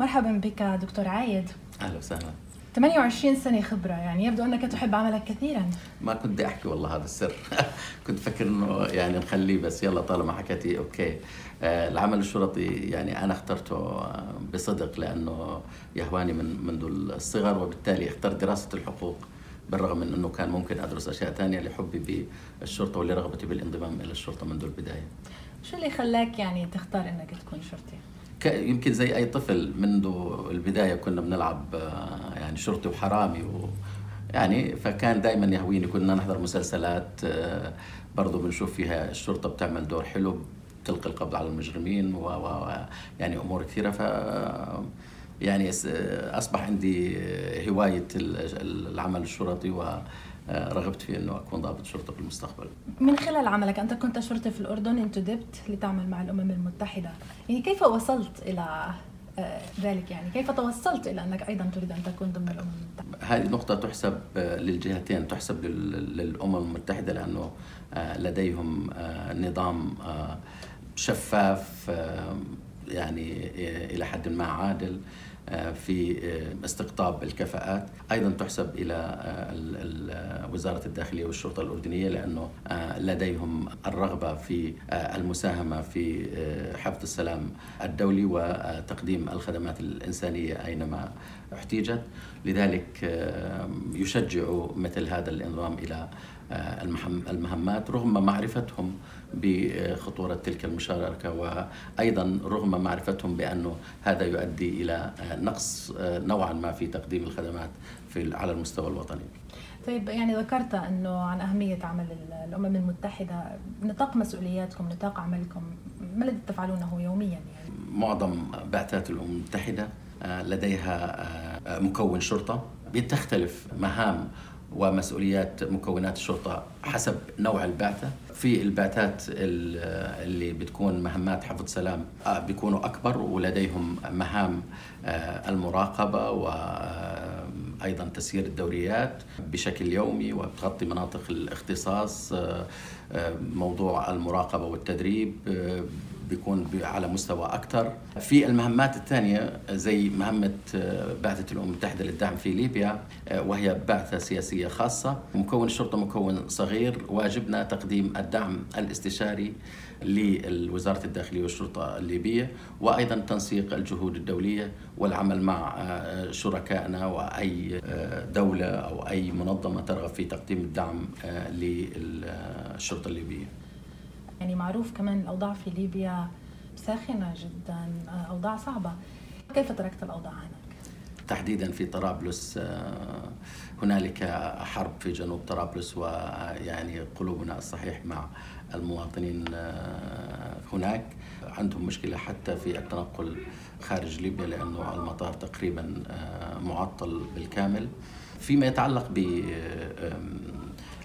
مرحبا بك دكتور عايد. أهلا وسهلا. 28 سنة خبرة يعني يبدو أنك تحب عملك كثيرا. ما كنت بدي أحكي والله هذا السر. كنت فكر إنه يعني نخليه بس يلا طالما حكيتي أوكي. آه، العمل الشرطي يعني أنا اخترته آه، بصدق لأنه يهواني من منذ الصغر وبالتالي اخترت دراسة الحقوق بالرغم من إنه كان ممكن أدرس أشياء ثانية لحبي بالشرطة ولرغبتي بالانضمام إلى الشرطة منذ البداية. شو اللي خلاك يعني تختار أنك تكون شرطي؟ يمكن زي أي طفل منذ البداية كنا بنلعب آه، يعني شرطي وحرامي و يعني فكان دائما يهويني كنا نحضر مسلسلات آه، برضو بنشوف فيها الشرطة بتعمل دور حلو بتلقي القبض على المجرمين و و- و- يعني أمور كثيرة ف يعني أصبح عندي هواية ال- العمل الشرطي ورغبت في إنه أكون ضابط شرطة في المستقبل. من خلال عملك أنت كنت شرطي في الأردن انتدبت لتعمل مع الأمم المتحدة. يعني كيف وصلت إلى آه، ذلك؟ يعني كيف توصلت إلى أنك أيضا تريد أن تكون ضمن الأمم المتحدة؟ هذه نقطة تحسب آه، للجهتين تحسب لل- للأمم المتحدة لأنه آه، لديهم آه، نظام آه، شفاف آه، يعني آه، إلى حد ما عادل. آه، في آه، استقطاب الكفاءات. أيضا تحسب إلى آه، ال- ال- وزارة الداخلية والشرطة الأردنية لأنه آه، لديهم الرغبة في آه، المساهمة في آه، حفظ السلام الدولي وتقديم الخدمات الإنسانية أينما احتيجت. لذلك آه، يشجعوا مثل هذا الانضمام آه، المحم- المهمات رغم معرفتهم بخطورة تلك المشاركة وأيضا رغم معرفتهم بأنه هذا يؤدي إلى نقص آه، نوعا ما في تقديم الخدمات في على المستوى الوطني. طيب يعني ذكرت أنه عن أهمية عمل ال- الأمم المتحدة نطاق مسؤولياتكم نطاق عملكم ما الذي تفعلونه يوميا يعني؟ معظم بعثات الأمم المتحدة آه، لديها آه، مكون شرطة بتختلف مهام ومسؤوليات مكونات الشرطة حسب نوع البعثة. في البعثات ال- اللي بتكون مهمات حفظ سلام آه، بيكونوا أكبر ولديهم مهام آه، المراقبة وأيضا تسيير الدوريات بشكل يومي وبتغطي مناطق الاختصاص آه، موضوع المراقبة والتدريب بيكون على مستوى أكثر في المهمات الثانية زي مهمة آه، بعثة الأمم المتحدة للدعم في ليبيا آه، وهي بعثة سياسية خاصة. مكون الشرطة مكون صغير. واجبنا تقديم الدعم الاستشاري لوزارة الداخلية والشرطة الليبية وأيضا تنسيق الجهود الدولية والعمل مع آه، شركائنا وأي آه، دولة أو أي منظمة ترغب في تقديم الدعم للشرطة الليبية. يعني معروف كمان الأوضاع في ليبيا ساخنة جدا آه، أوضاع صعبة. كيف تركت الأوضاع هناك؟ تحديدا في طرابلس آه، هنالك حرب في جنوب طرابلس ويعني قلوبنا الصحيح مع المواطنين آه، هناك. عندهم مشكلة حتى في التنقل خارج ليبيا لأنه المطار تقريبا معطل بالكامل. فيما يتعلق ب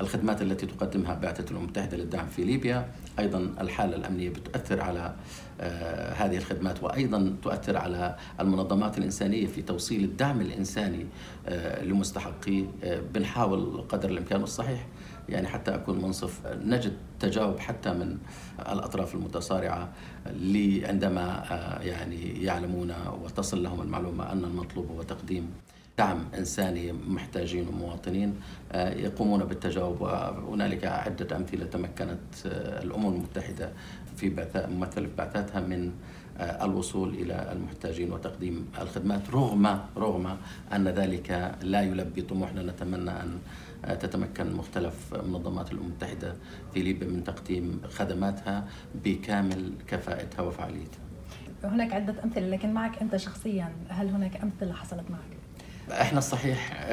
الخدمات التي تقدمها بعثة الأمم المتحدة للدعم في ليبيا. أيضا الحالة الأمنية بتؤثر على آه، هذه الخدمات وأيضا تؤثر على المنظمات الإنسانية في توصيل الدعم الإنساني آه، لمستحقيه آه، بنحاول قدر الإمكان الصحيح يعني حتى أكون منصف. نجد تجاوب حتى من الأطراف المتصارعة عندما يعني يعلمون وتصل لهم المعلومة أن المطلوب هو تقديم دعم إنساني محتاجين ومواطنين آه، يقومون بالتجاوب وهنالك عدة أمثلة تمكنت آه، الأمم المتحدة في بعثات ممثلة بعثاتها من آه، الوصول إلى المحتاجين وتقديم الخدمات رغم رغم أن ذلك لا يلبي طموحنا نتمنى آه، تتمكن مختلف منظمات الأمم المتحدة في ليبيا من تقديم خدماتها بكامل كفاءتها وفعاليتها هناك عدة أمثلة لكن معك أنت شخصيا هل هناك أمثلة حصلت معك؟ إحنا الصحيح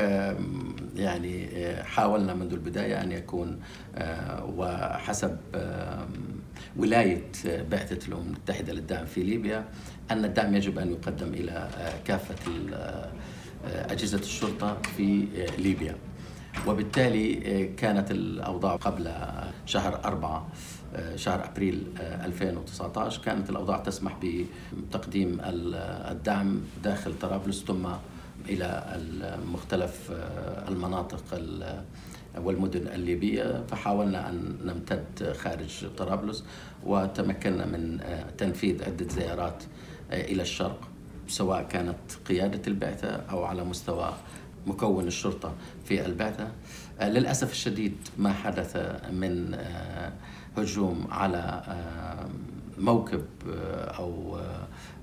يعني آه، حاولنا منذ البداية أن يكون آه، وحسب ولاية بعثة الأمم المتحدة للدعم في ليبيا أن الدعم يجب أن يقدم إلى آه، كافة آه، أجهزة الشرطة في آه، ليبيا. وبالتالي آه، كانت الأوضاع قبل شهر أربعة آه، شهر أبريل آه، 2019 كانت الأوضاع تسمح بتقديم ال- الدعم داخل طرابلس ثم إلى مختلف آه، المناطق ال- والمدن الليبية. فحاولنا أن نمتد خارج طرابلس وتمكنا من آه، تنفيذ عدة زيارات آه، إلى الشرق سواء كانت قيادة البعثة أو على مستوى مكون الشرطة في البعثة. آه، للأسف الشديد ما حدث من آه، هجوم على موكب أو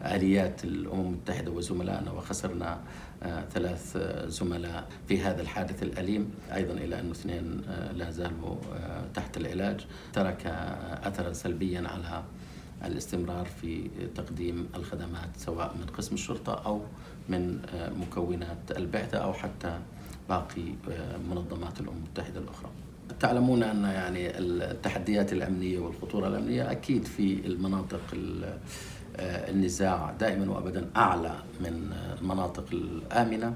آليات الأمم المتحدة وزملائنا وخسرنا ثلاث زملاء في هذا الحادث الأليم أيضا إلى أن اثنين لا زالوا تحت العلاج. ترك أثرا سلبيا على الاستمرار في تقديم الخدمات سواء من قسم الشرطة أو من مكونات البعثة أو حتى باقي منظمات الأمم المتحدة الأخرى. تعلمون أن يعني التحديات الأمنية والخطورة الأمنية أكيد في المناطق النزاع دائما وأبدا أعلى من المناطق الآمنة.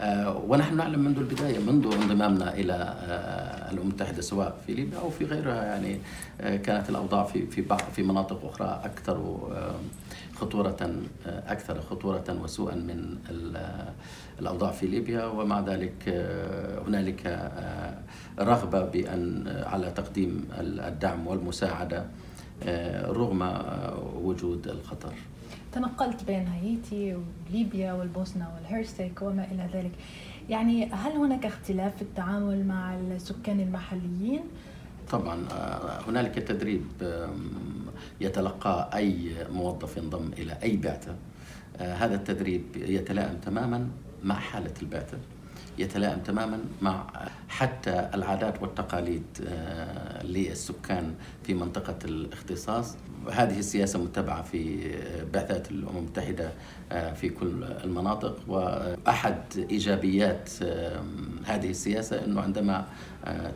آه، ونحن نعلم منذ البداية منذ انضمامنا إلى آه، الأمم المتحدة سواء في ليبيا أو في غيرها يعني آه، كانت الأوضاع في في بعض في مناطق أخرى أكثر خطورة أكثر خطورة وسوءا من الأوضاع في ليبيا ومع ذلك هنالك رغبة بأن على تقديم الدعم والمساعدة رغم وجود الخطر. تنقلت بين هايتي وليبيا والبوسنة والهرسك وما إلى ذلك يعني هل هناك اختلاف في التعامل مع السكان المحليين؟ طبعا آه، هنالك تدريب يتلقى أي موظف ينضم إلى أي بعثة. آه، هذا التدريب يتلائم تماما مع حالة البعثة. يتلائم تماما مع حتى العادات والتقاليد آه، للسكان في منطقة الاختصاص. هذه السياسة متبعة في بعثات الأمم المتحدة في كل المناطق. وأحد إيجابيات هذه السياسة أنه عندما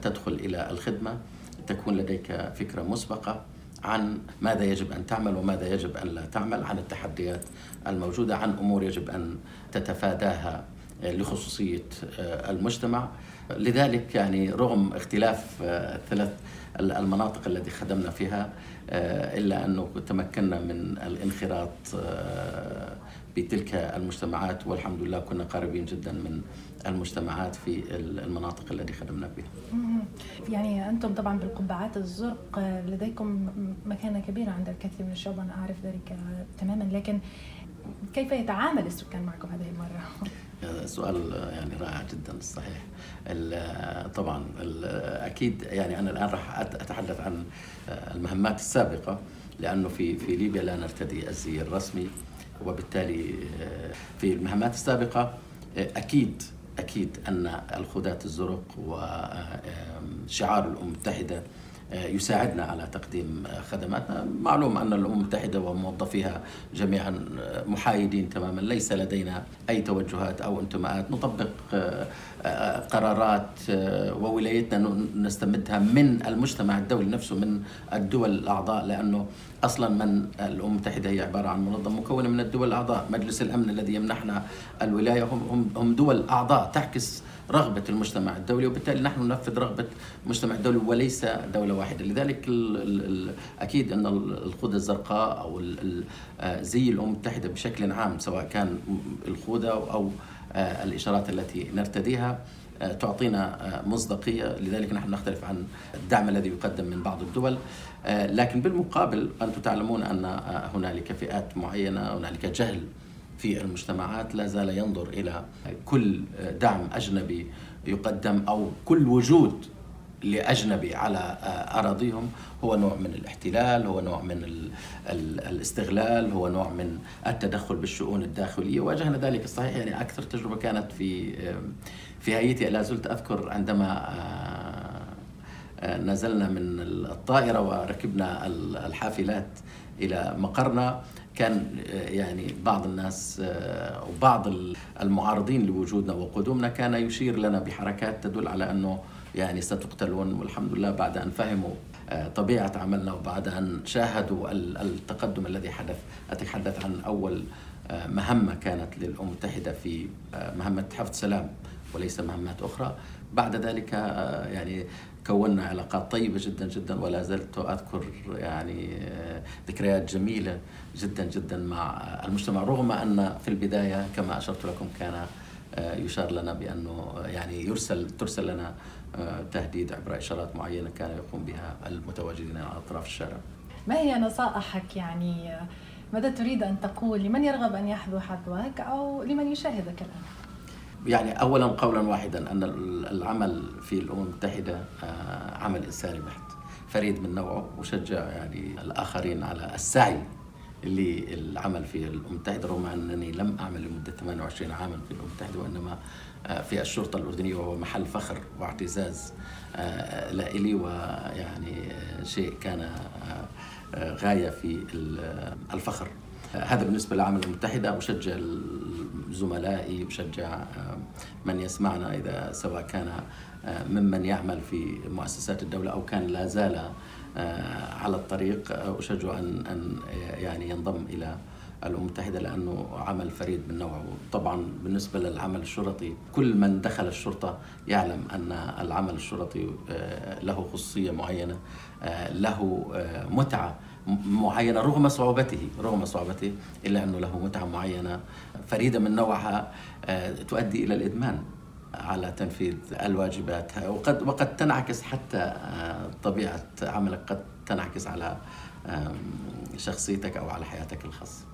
تدخل إلى الخدمة تكون لديك فكرة مسبقة عن ماذا يجب أن تعمل وماذا يجب أن لا تعمل، عن التحديات الموجودة، عن أمور يجب أن تتفاداها لخصوصية آه، المجتمع. لذلك يعني رغم اختلاف آه، المناطق التي خدمنا فيها آه، إلا أنه تمكنا من الانخراط بتلك المجتمعات والحمد لله كنا قريبين جدا من المجتمعات في المناطق التي خدمنا بها. يعني أنتم طبعا بالقبعات الزرق لديكم مكانة كبيرة عند الكثير من الشعوب أنا أعرف ذلك تماما لكن كيف يتعامل السكان معكم هذه المرة؟ سؤال يعني رائع جدا صحيح طبعا أكيد يعني أنا الآن راح أتحدث عن المهمات السابقة لأنه في في ليبيا لا نرتدي الزي الرسمي وبالتالي في المهمات السابقة أكيد أكيد أن الخدات الزرق وشعار الامم المتحدة يساعدنا على تقديم خدماتنا. معلوم أن الأمم المتحدة وموظفيها جميعا محايدين تماما. ليس لدينا أي توجهات أو انتماءات. نطبق قرارات وولايتنا. نستمدها من المجتمع الدولي نفسه من الدول الأعضاء. لأنه أصلا من الأمم المتحدة هي عبارة عن منظمة مكونة من الدول الأعضاء، مجلس الأمن الذي يمنحنا الولاية. هم هم دول أعضاء تعكس رغبة المجتمع الدولي وبالتالي نحن ننفذ رغبة المجتمع الدولي وليس دولة واحدة. لذلك ال ال أكيد أن الخوذة الزرقاء أو آه، زي الأمم المتحدة بشكل عام سواء كان الخوذة أو آه، الإشارات التي نرتديها آه، تعطينا مصداقية. لذلك نحن نختلف عن الدعم الذي يقدم من بعض الدول. لكن بالمقابل أنتم تعلمون أن هنالك فئات معينة هنالك جهل في المجتمعات لا زال ينظر إلى كل دعم أجنبي يقدم أو كل وجود لأجنبي على أراضيهم هو نوع من الاحتلال، هو نوع من ال ال الاستغلال، هو نوع من التدخل بالشؤون الداخلية، واجهنا ذلك الصحيح يعني أكثر تجربة كانت في في هايتي. لا زلت أذكر عندما نزلنا من الطائرة وركبنا الحافلات إلى مقرنا. كان آه، يعني بعض الناس آه، وبعض المعارضين لوجودنا وقدومنا كان يشير لنا بحركات تدل على أنه يعني ستقتلون والحمد لله بعد أن فهموا آه، طبيعة عملنا وبعد أن شاهدوا التقدم الذي حدث. أتحدث عن أول مهمة كانت للامم المتحده في مهمة حفظ سلام وليس مهمات أخرى. بعد ذلك يعني كونا علاقات طيبة جدا جدا ولا زلت أذكر يعني ذكريات جميلة جدا جدا مع المجتمع رغم أن في البداية كما أشرت لكم كان يشار لنا بأنه يعني يرسل ترسل لنا تهديد عبر إشارات معينة كان يقوم بها المتواجدين على أطراف الشارع ما هي نصائحك يعني ماذا تريد أن تقول لمن يرغب أن يحذو حذوك أو لمن يشاهدك الآن؟ يعني اولا قولا واحدا أن العمل في الأمم المتحدة آه، عمل إنساني بحت فريد من نوعه وشجع يعني الآخرين على السعي للعمل في الأمم المتحدة رغم أنني لم أعمل لمدة 28 عاما في الأمم المتحدة وإنما آه، في الشرطة الأردنية وهو محل فخر واعتزاز آه، لإلي ويعني شيء كان غاية في الفخر. هذا بالنسبة للعمل المتحدة أشجع زملائي بشجع آه، من يسمعنا إذا سواء كان آه، ممن يعمل في مؤسسات الدولة أو كان لا زال آه، على الطريق. أشجع أن يعني ينضم إلى الأمم المتحدة لأنه عمل فريد من نوعه طبعا بالنسبة للعمل الشرطي كل من دخل الشرطة يعلم أن العمل الشرطي له خصوصية معينة له متعة معينة رغم صعوبته رغم صعوبته إلا أنه له متعة معينة. فريدة من نوعها آه، تؤدي إلى الإدمان على تنفيذ الواجبات. وقد وقد تنعكس حتى آه، طبيعة عملك قد تنعكس على شخصيتك أو على حياتك الخاصة.